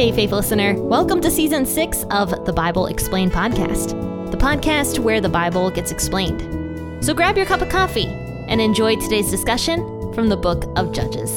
Hey, faithful listener. Welcome to season six of the Bible Explained podcast, the podcast where the Bible gets explained. So grab your cup of coffee and enjoy today's discussion from the book of Judges.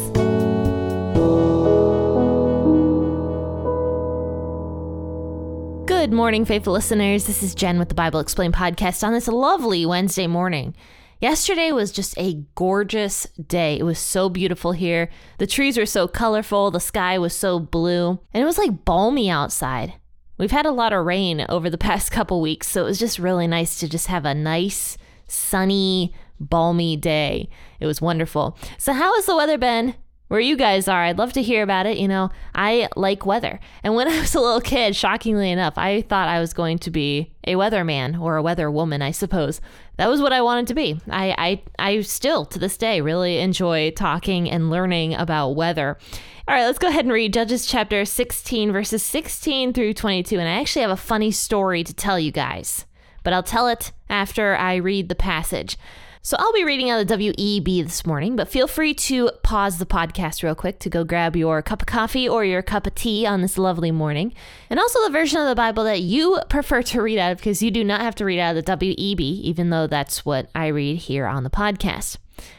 Good morning, faithful listeners. This is Jenn with the Bible Explained podcast on this lovely Wednesday morning. Yesterday was just a gorgeous day. It was so beautiful here. The trees were so colorful, the sky was so blue, and it was like balmy outside. We've had a lot of rain over the past couple weeks, so it was just really nice to just have a nice, sunny, balmy day. It was wonderful. So, how has the weather been where you guys are. I'd love to hear about it. You know, I like weather. And when I was a little kid, shockingly enough, I thought I was going to be a weatherman or a weather woman, I suppose. That was what I wanted to be. I, I, I still, to this day, really enjoy talking and learning about weather. All right, let's go ahead and read Judges chapter 16, verses 16 through 22. And I actually have a funny story to tell you guys, but I'll tell it after I read the passage. So I'll be reading out of WEB this morning, but feel free to pause the podcast real quick to go grab your cup of coffee or your cup of tea on this lovely morning. And also the version of the Bible that you prefer to read out of because you do not have to read out of the WEB, even though that's what I read here on the podcast.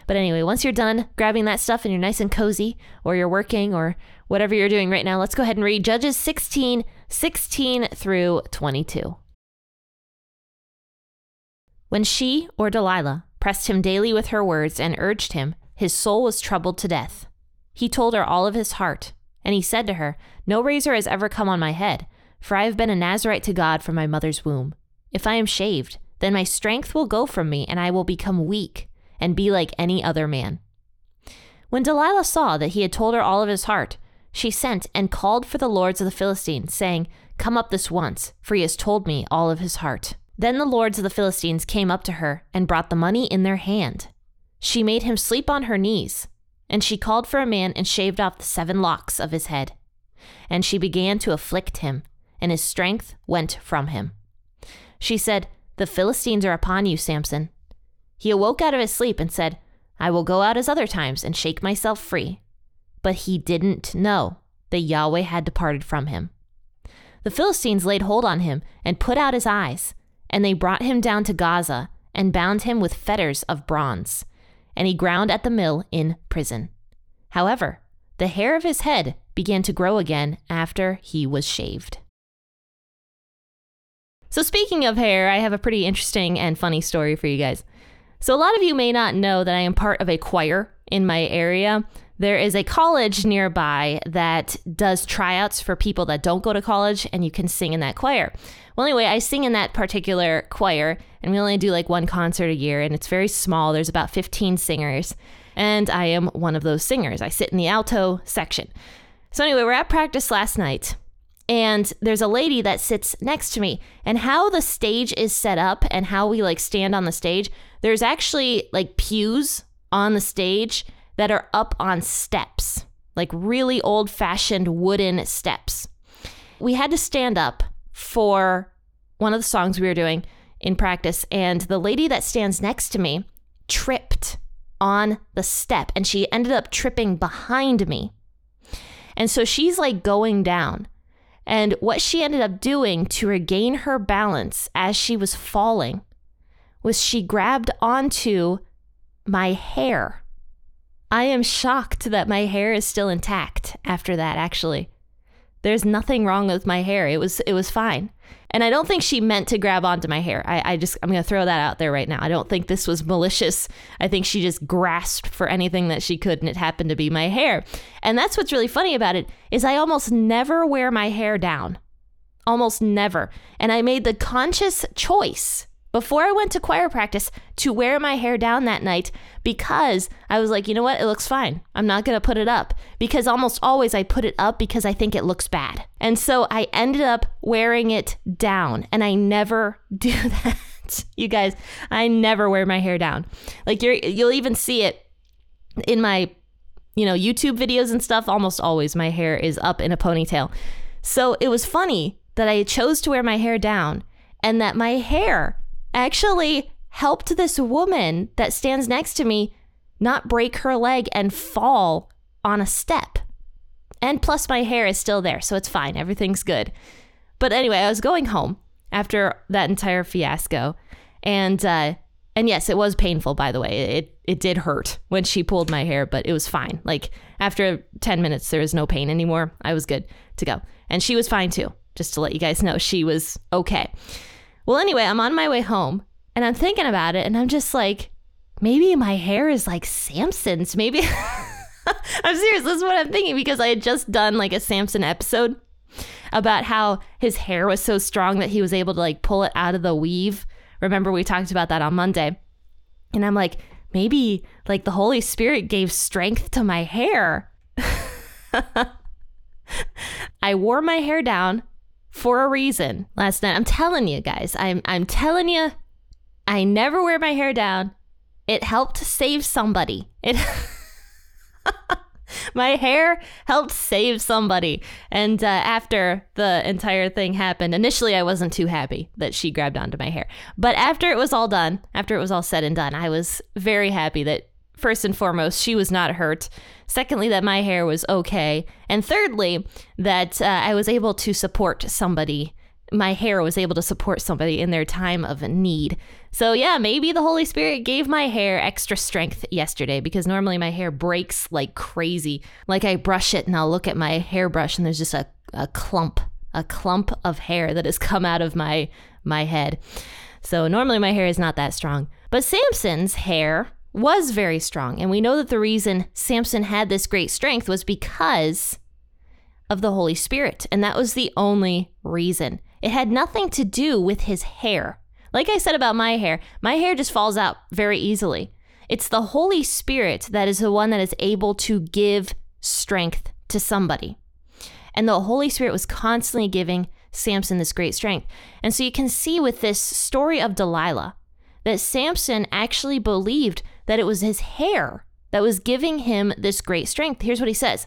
But anyway, once you're done grabbing that stuff and you're nice and cozy, or you're working, or whatever you're doing right now, let's go ahead and read Judges 16, 16 through 22. When she, or Delilah, pressed him daily with her words, and urged him, his soul was troubled to death. He told her all of his heart, and he said to her, No razor has ever come on my head, for I have been a Nazarite to God from my mother's womb. If I am shaved, then my strength will go from me, and I will become weak, and be like any other man. When Delilah saw that he had told her all of his heart, she sent and called for the lords of the Philistines, saying, Come up this once, for he has told me all of his heart. Then the lords of the Philistines came up to her and brought the money in their hand. She made him sleep on her knees, and she called for a man and shaved off the seven locks of his head. And she began to afflict him, and his strength went from him. She said, The Philistines are upon you, Samson. He awoke out of his sleep and said, I will go out as other times and shake myself free. But he didn't know that Yahweh had departed from him. The Philistines laid hold on him and put out his eyes and they brought him down to Gaza and bound him with fetters of bronze. And he ground at the mill in prison. However, the hair of his head began to grow again after he was shaved. So, speaking of hair, I have a pretty interesting and funny story for you guys. So, a lot of you may not know that I am part of a choir in my area. There is a college nearby that does tryouts for people that don't go to college, and you can sing in that choir. Well, anyway, I sing in that particular choir, and we only do like one concert a year, and it's very small. There's about 15 singers, and I am one of those singers. I sit in the alto section. So, anyway, we're at practice last night, and there's a lady that sits next to me. And how the stage is set up and how we like stand on the stage, there's actually like pews on the stage that are up on steps, like really old fashioned wooden steps. We had to stand up for one of the songs we were doing in practice, and the lady that stands next to me tripped on the step and she ended up tripping behind me. And so she's like going down. And what she ended up doing to regain her balance as she was falling was she grabbed onto my hair. I am shocked that my hair is still intact after that, actually. There's nothing wrong with my hair. It was it was fine. And I don't think she meant to grab onto my hair. I, I just I'm gonna throw that out there right now. I don't think this was malicious. I think she just grasped for anything that she could and it happened to be my hair. And that's what's really funny about it is I almost never wear my hair down. Almost never. And I made the conscious choice before I went to choir practice to wear my hair down that night because I was like, you know what? It looks fine. I'm not going to put it up because almost always I put it up because I think it looks bad. And so I ended up wearing it down and I never do that. you guys, I never wear my hair down. Like you're you'll even see it in my you know, YouTube videos and stuff. Almost always my hair is up in a ponytail. So it was funny that I chose to wear my hair down and that my hair actually helped this woman that stands next to me not break her leg and fall on a step. And plus, my hair is still there, so it's fine. Everything's good. But anyway, I was going home after that entire fiasco, and uh, and yes, it was painful. By the way, it it did hurt when she pulled my hair, but it was fine. Like after ten minutes, there was no pain anymore. I was good to go, and she was fine too. Just to let you guys know, she was okay. Well, anyway, I'm on my way home, and I'm thinking about it, and I'm just like, maybe my hair is like Samson's. Maybe. I'm serious. This is what I'm thinking because I had just done like a Samson episode about how his hair was so strong that he was able to like pull it out of the weave. Remember, we talked about that on Monday. And I'm like, maybe like the Holy Spirit gave strength to my hair. I wore my hair down for a reason last night. I'm telling you guys, I'm I'm telling you, I never wear my hair down. It helped save somebody. It my hair helped save somebody. And uh, after the entire thing happened, initially I wasn't too happy that she grabbed onto my hair. But after it was all done, after it was all said and done, I was very happy that first and foremost, she was not hurt. Secondly, that my hair was okay. And thirdly, that uh, I was able to support somebody my hair was able to support somebody in their time of need. So, yeah, maybe the Holy Spirit gave my hair extra strength yesterday because normally my hair breaks like crazy. Like I brush it and I'll look at my hairbrush and there's just a, a clump, a clump of hair that has come out of my my head. So, normally my hair is not that strong. But Samson's hair was very strong. And we know that the reason Samson had this great strength was because of the Holy Spirit. And that was the only reason. It had nothing to do with his hair. Like I said about my hair, my hair just falls out very easily. It's the Holy Spirit that is the one that is able to give strength to somebody. And the Holy Spirit was constantly giving Samson this great strength. And so you can see with this story of Delilah that Samson actually believed that it was his hair that was giving him this great strength. Here's what he says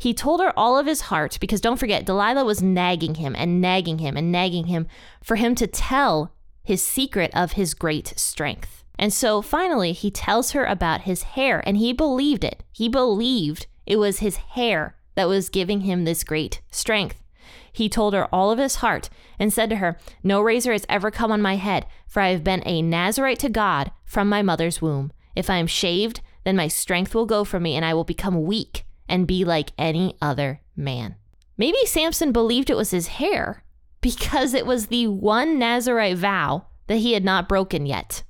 he told her all of his heart because don't forget, Delilah was nagging him and nagging him and nagging him for him to tell his secret of his great strength. And so finally, he tells her about his hair, and he believed it. He believed it was his hair that was giving him this great strength. He told her all of his heart and said to her, No razor has ever come on my head, for I have been a Nazarite to God from my mother's womb. If I am shaved, then my strength will go from me, and I will become weak and be like any other man. Maybe Samson believed it was his hair because it was the one Nazarite vow that he had not broken yet.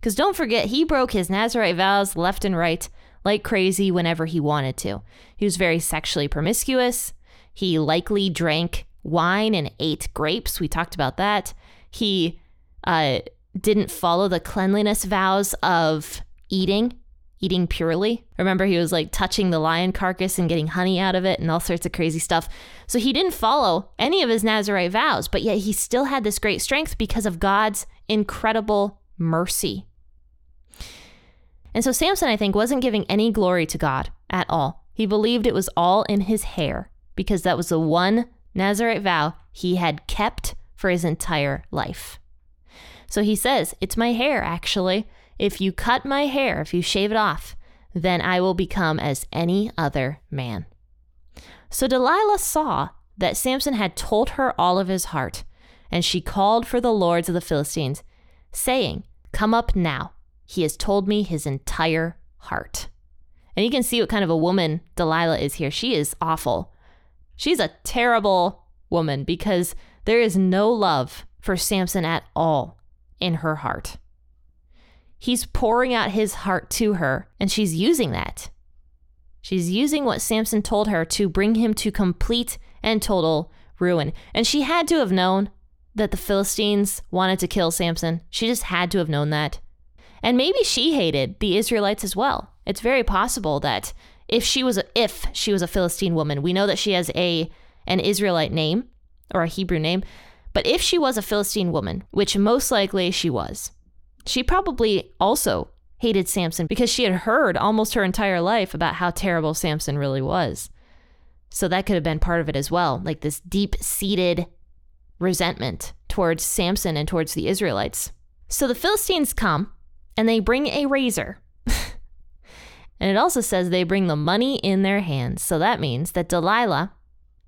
Because don't forget, he broke his Nazarite vows left and right like crazy whenever he wanted to. He was very sexually promiscuous. He likely drank wine and ate grapes. We talked about that. He uh, didn't follow the cleanliness vows of eating eating purely. Remember, he was like touching the lion carcass and getting honey out of it and all sorts of crazy stuff. So he didn't follow any of his Nazarite vows, but yet he still had this great strength because of God's incredible mercy. And so Samson, I think, wasn't giving any glory to God at all. He believed it was all in his hair because that was the one Nazarite vow he had kept for his entire life. So he says, It's my hair, actually. If you cut my hair, if you shave it off, then I will become as any other man. So Delilah saw that Samson had told her all of his heart, and she called for the lords of the Philistines, saying, Come up now. He has told me his entire heart. And you can see what kind of a woman Delilah is here. She is awful. She's a terrible woman because there is no love for Samson at all in her heart. He's pouring out his heart to her, and she's using that. She's using what Samson told her to bring him to complete and total ruin. And she had to have known that the Philistines wanted to kill Samson. She just had to have known that. And maybe she hated the Israelites as well. It's very possible that if she was a, if she was a Philistine woman, we know that she has a an Israelite name or a Hebrew name, but if she was a Philistine woman, which most likely she was, she probably also hated Samson because she had heard almost her entire life about how terrible Samson really was. So that could have been part of it as well, like this deep seated resentment towards Samson and towards the Israelites. So the Philistines come and they bring a razor. And it also says they bring the money in their hands. So that means that Delilah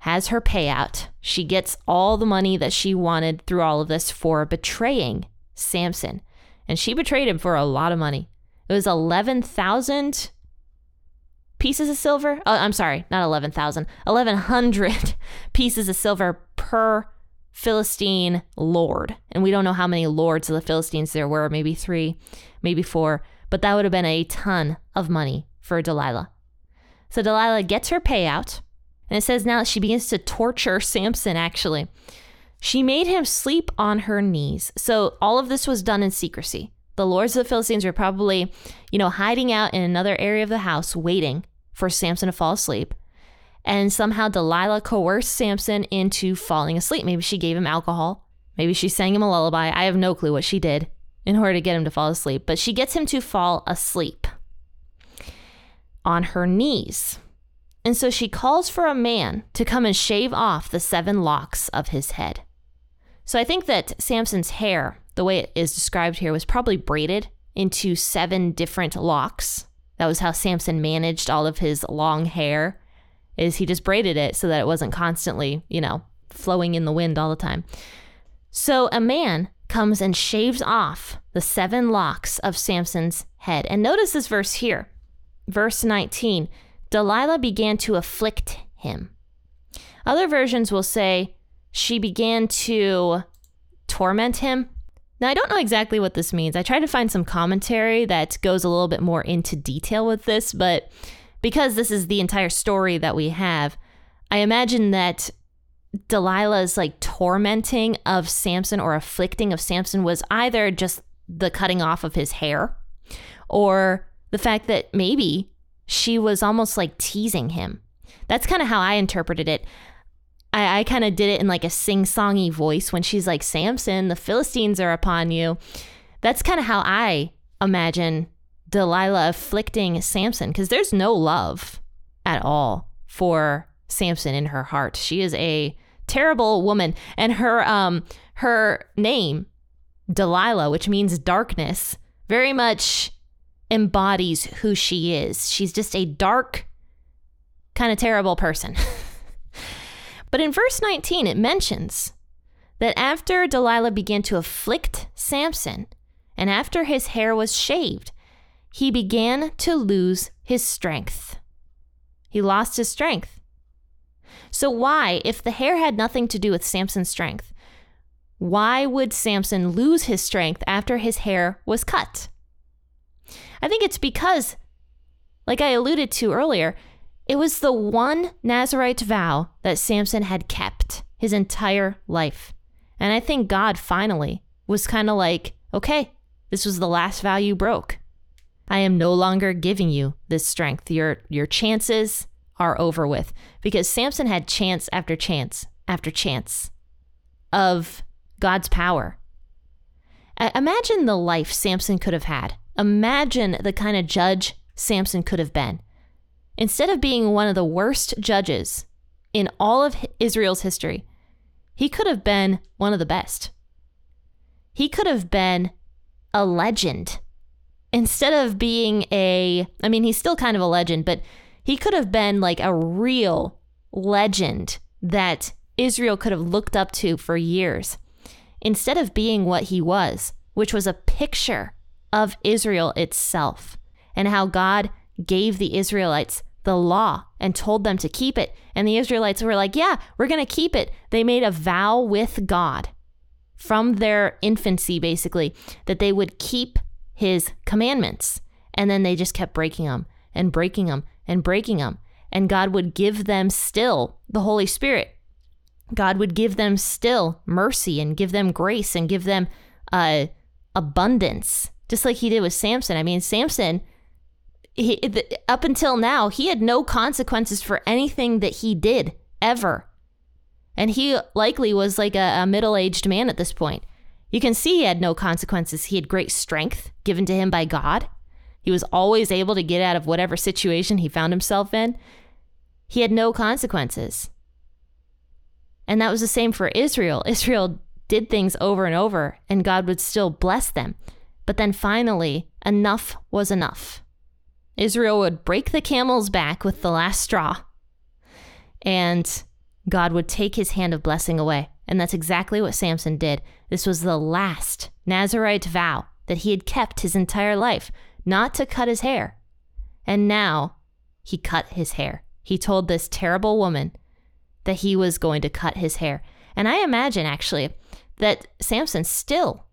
has her payout. She gets all the money that she wanted through all of this for betraying Samson. And she betrayed him for a lot of money. It was 11,000 pieces of silver. Oh, I'm sorry, not 11,000. 1,100 pieces of silver per Philistine lord. And we don't know how many lords of the Philistines there were, maybe three, maybe four, but that would have been a ton of money for Delilah. So Delilah gets her payout, and it says now she begins to torture Samson, actually. She made him sleep on her knees. So all of this was done in secrecy. The lords of the Philistines were probably, you know, hiding out in another area of the house, waiting for Samson to fall asleep. And somehow Delilah coerced Samson into falling asleep. Maybe she gave him alcohol. Maybe she sang him a lullaby. I have no clue what she did in order to get him to fall asleep. But she gets him to fall asleep on her knees. And so she calls for a man to come and shave off the seven locks of his head. So I think that Samson's hair, the way it is described here, was probably braided into seven different locks. That was how Samson managed all of his long hair. Is he just braided it so that it wasn't constantly, you know, flowing in the wind all the time. So a man comes and shaves off the seven locks of Samson's head. And notice this verse here. Verse 19. Delilah began to afflict him. Other versions will say she began to torment him. Now, I don't know exactly what this means. I tried to find some commentary that goes a little bit more into detail with this, but because this is the entire story that we have, I imagine that Delilah's like tormenting of Samson or afflicting of Samson was either just the cutting off of his hair or the fact that maybe she was almost like teasing him. That's kind of how I interpreted it. I, I kind of did it in like a sing songy voice when she's like, Samson, the Philistines are upon you. That's kind of how I imagine Delilah afflicting Samson because there's no love at all for Samson in her heart. She is a terrible woman, and her um her name Delilah, which means darkness, very much embodies who she is. She's just a dark, kind of terrible person. But in verse 19, it mentions that after Delilah began to afflict Samson, and after his hair was shaved, he began to lose his strength. He lost his strength. So, why, if the hair had nothing to do with Samson's strength, why would Samson lose his strength after his hair was cut? I think it's because, like I alluded to earlier, it was the one Nazarite vow that Samson had kept his entire life. And I think God finally was kind of like, okay, this was the last vow you broke. I am no longer giving you this strength. Your your chances are over with because Samson had chance after chance after chance of God's power. imagine the life Samson could have had. Imagine the kind of judge Samson could have been. Instead of being one of the worst judges in all of Israel's history, he could have been one of the best. He could have been a legend. Instead of being a, I mean, he's still kind of a legend, but he could have been like a real legend that Israel could have looked up to for years. Instead of being what he was, which was a picture of Israel itself and how God gave the Israelites the law and told them to keep it. And the Israelites were like, yeah, we're going to keep it. They made a vow with God from their infancy, basically, that they would keep his commandments. And then they just kept breaking them and breaking them and breaking them. And God would give them still the Holy Spirit. God would give them still mercy and give them grace and give them uh, abundance, just like he did with Samson. I mean, Samson he, up until now, he had no consequences for anything that he did ever. And he likely was like a, a middle aged man at this point. You can see he had no consequences. He had great strength given to him by God. He was always able to get out of whatever situation he found himself in. He had no consequences. And that was the same for Israel. Israel did things over and over, and God would still bless them. But then finally, enough was enough. Israel would break the camel's back with the last straw, and God would take his hand of blessing away. And that's exactly what Samson did. This was the last Nazarite vow that he had kept his entire life, not to cut his hair. And now he cut his hair. He told this terrible woman that he was going to cut his hair. And I imagine actually that Samson still,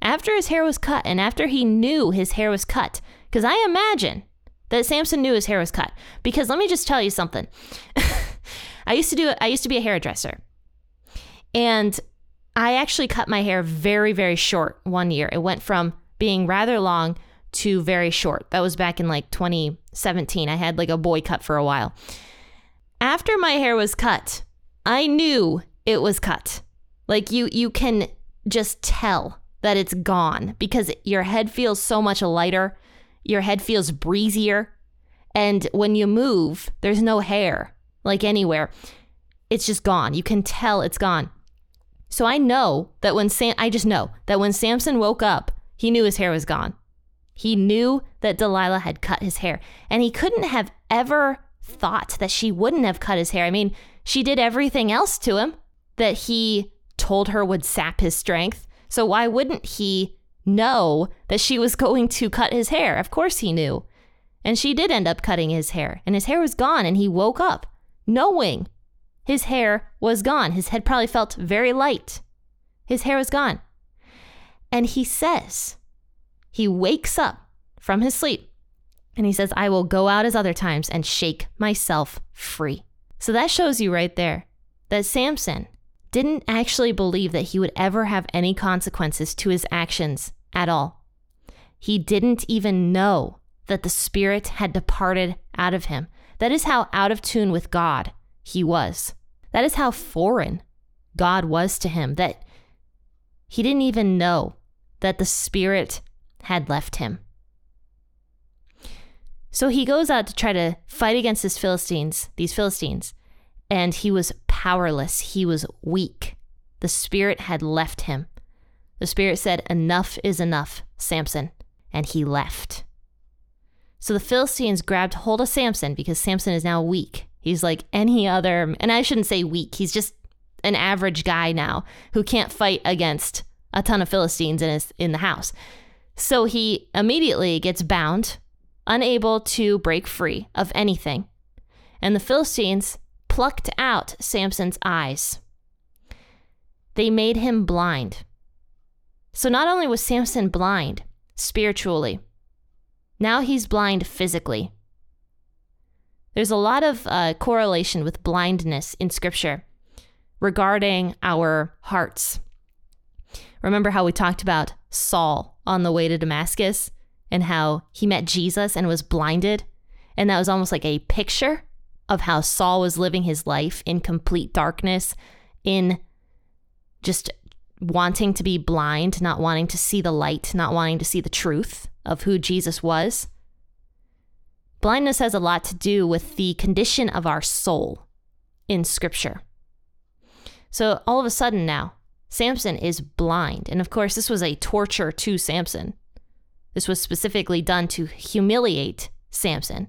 after his hair was cut and after he knew his hair was cut, because I imagine that Samson knew his hair was cut. Because let me just tell you something. I used to do I used to be a hairdresser. And I actually cut my hair very, very short one year. It went from being rather long to very short. That was back in like 2017. I had like a boy cut for a while. After my hair was cut, I knew it was cut. Like you you can just tell that it's gone because your head feels so much lighter. Your head feels breezier. And when you move, there's no hair like anywhere. It's just gone. You can tell it's gone. So I know that when Sam I just know that when Samson woke up, he knew his hair was gone. He knew that Delilah had cut his hair, and he couldn't have ever thought that she wouldn't have cut his hair. I mean, she did everything else to him that he told her would sap his strength. So why wouldn't he know that she was going to cut his hair? Of course he knew. And she did end up cutting his hair, and his hair was gone, and he woke up knowing his hair was gone. His head probably felt very light. His hair was gone. And he says, he wakes up from his sleep and he says, I will go out as other times and shake myself free. So that shows you right there that Samson didn't actually believe that he would ever have any consequences to his actions at all. He didn't even know that the spirit had departed out of him. That is how out of tune with God he was. That is how foreign God was to him, that he didn't even know that the Spirit had left him. So he goes out to try to fight against his Philistines, these Philistines, and he was powerless. He was weak. The Spirit had left him. The Spirit said, Enough is enough, Samson, and he left. So the Philistines grabbed hold of Samson because Samson is now weak. He's like any other, and I shouldn't say weak, he's just an average guy now who can't fight against a ton of Philistines in, his, in the house. So he immediately gets bound, unable to break free of anything. And the Philistines plucked out Samson's eyes. They made him blind. So not only was Samson blind spiritually, now he's blind physically. There's a lot of uh, correlation with blindness in scripture regarding our hearts. Remember how we talked about Saul on the way to Damascus and how he met Jesus and was blinded? And that was almost like a picture of how Saul was living his life in complete darkness, in just wanting to be blind, not wanting to see the light, not wanting to see the truth of who Jesus was. Blindness has a lot to do with the condition of our soul in Scripture. So all of a sudden now, Samson is blind. And of course, this was a torture to Samson. This was specifically done to humiliate Samson.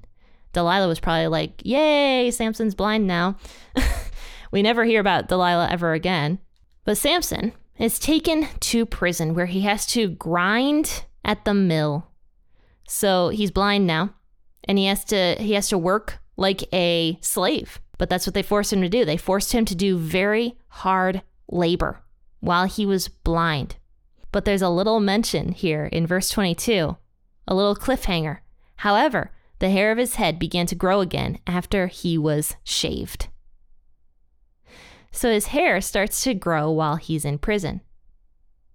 Delilah was probably like, Yay, Samson's blind now. we never hear about Delilah ever again. But Samson is taken to prison where he has to grind at the mill. So he's blind now and he has to he has to work like a slave. But that's what they forced him to do. They forced him to do very hard labor while he was blind. But there's a little mention here in verse 22, a little cliffhanger. However, the hair of his head began to grow again after he was shaved. So his hair starts to grow while he's in prison.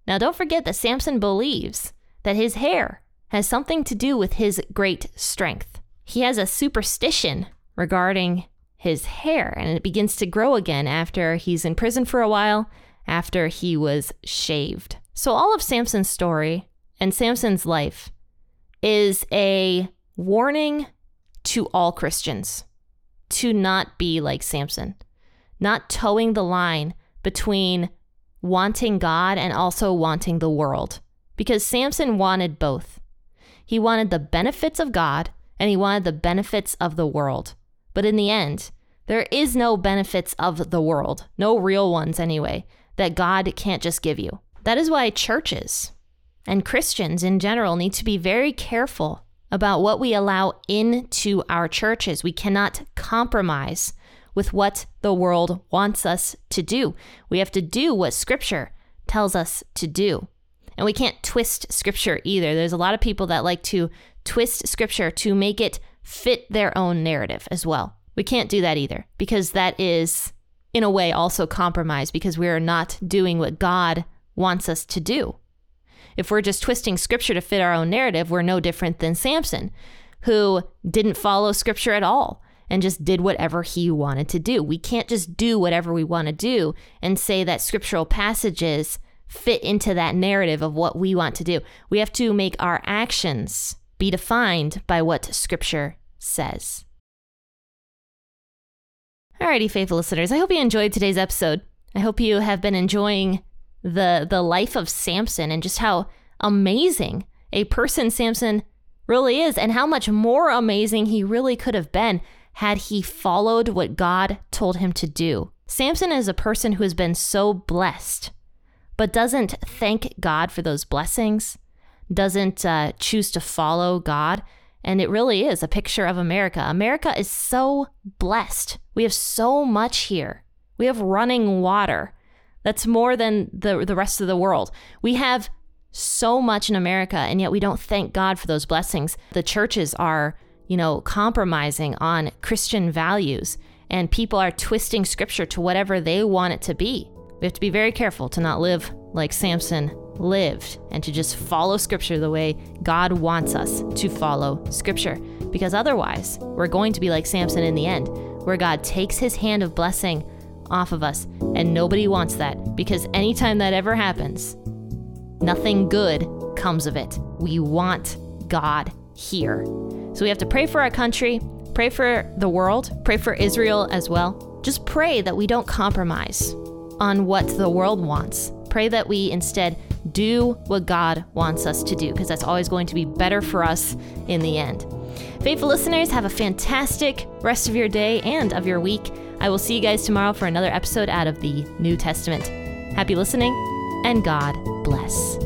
Now, don't forget that Samson believes that his hair has something to do with his great strength. He has a superstition regarding his hair, and it begins to grow again after he's in prison for a while, after he was shaved. So, all of Samson's story and Samson's life is a warning to all Christians to not be like Samson, not toeing the line between wanting God and also wanting the world. Because Samson wanted both. He wanted the benefits of God and he wanted the benefits of the world. But in the end, there is no benefits of the world, no real ones anyway, that God can't just give you. That is why churches and Christians in general need to be very careful about what we allow into our churches. We cannot compromise with what the world wants us to do. We have to do what Scripture tells us to do. And we can't twist Scripture either. There's a lot of people that like to twist Scripture to make it fit their own narrative as well. We can't do that either because that is, in a way, also compromise because we are not doing what God wants us to do. If we're just twisting scripture to fit our own narrative, we're no different than Samson, who didn't follow scripture at all and just did whatever he wanted to do. We can't just do whatever we want to do and say that scriptural passages fit into that narrative of what we want to do. We have to make our actions be defined by what scripture says. Alrighty, faithful listeners, I hope you enjoyed today's episode. I hope you have been enjoying the the life of Samson and just how amazing a person Samson really is and how much more amazing he really could have been had he followed what God told him to do. Samson is a person who has been so blessed but doesn't thank God for those blessings, doesn't uh, choose to follow God. And it really is a picture of America. America is so blessed. We have so much here. We have running water. That's more than the the rest of the world. We have so much in America and yet we don't thank God for those blessings. The churches are, you know, compromising on Christian values and people are twisting scripture to whatever they want it to be. We have to be very careful to not live like Samson lived and to just follow scripture the way God wants us to follow scripture because otherwise we're going to be like Samson in the end where God takes his hand of blessing off of us. And nobody wants that because anytime that ever happens, nothing good comes of it. We want God here. So we have to pray for our country, pray for the world, pray for Israel as well. Just pray that we don't compromise on what the world wants. Pray that we instead do what God wants us to do, because that's always going to be better for us in the end. Faithful listeners, have a fantastic rest of your day and of your week. I will see you guys tomorrow for another episode out of the New Testament. Happy listening, and God bless.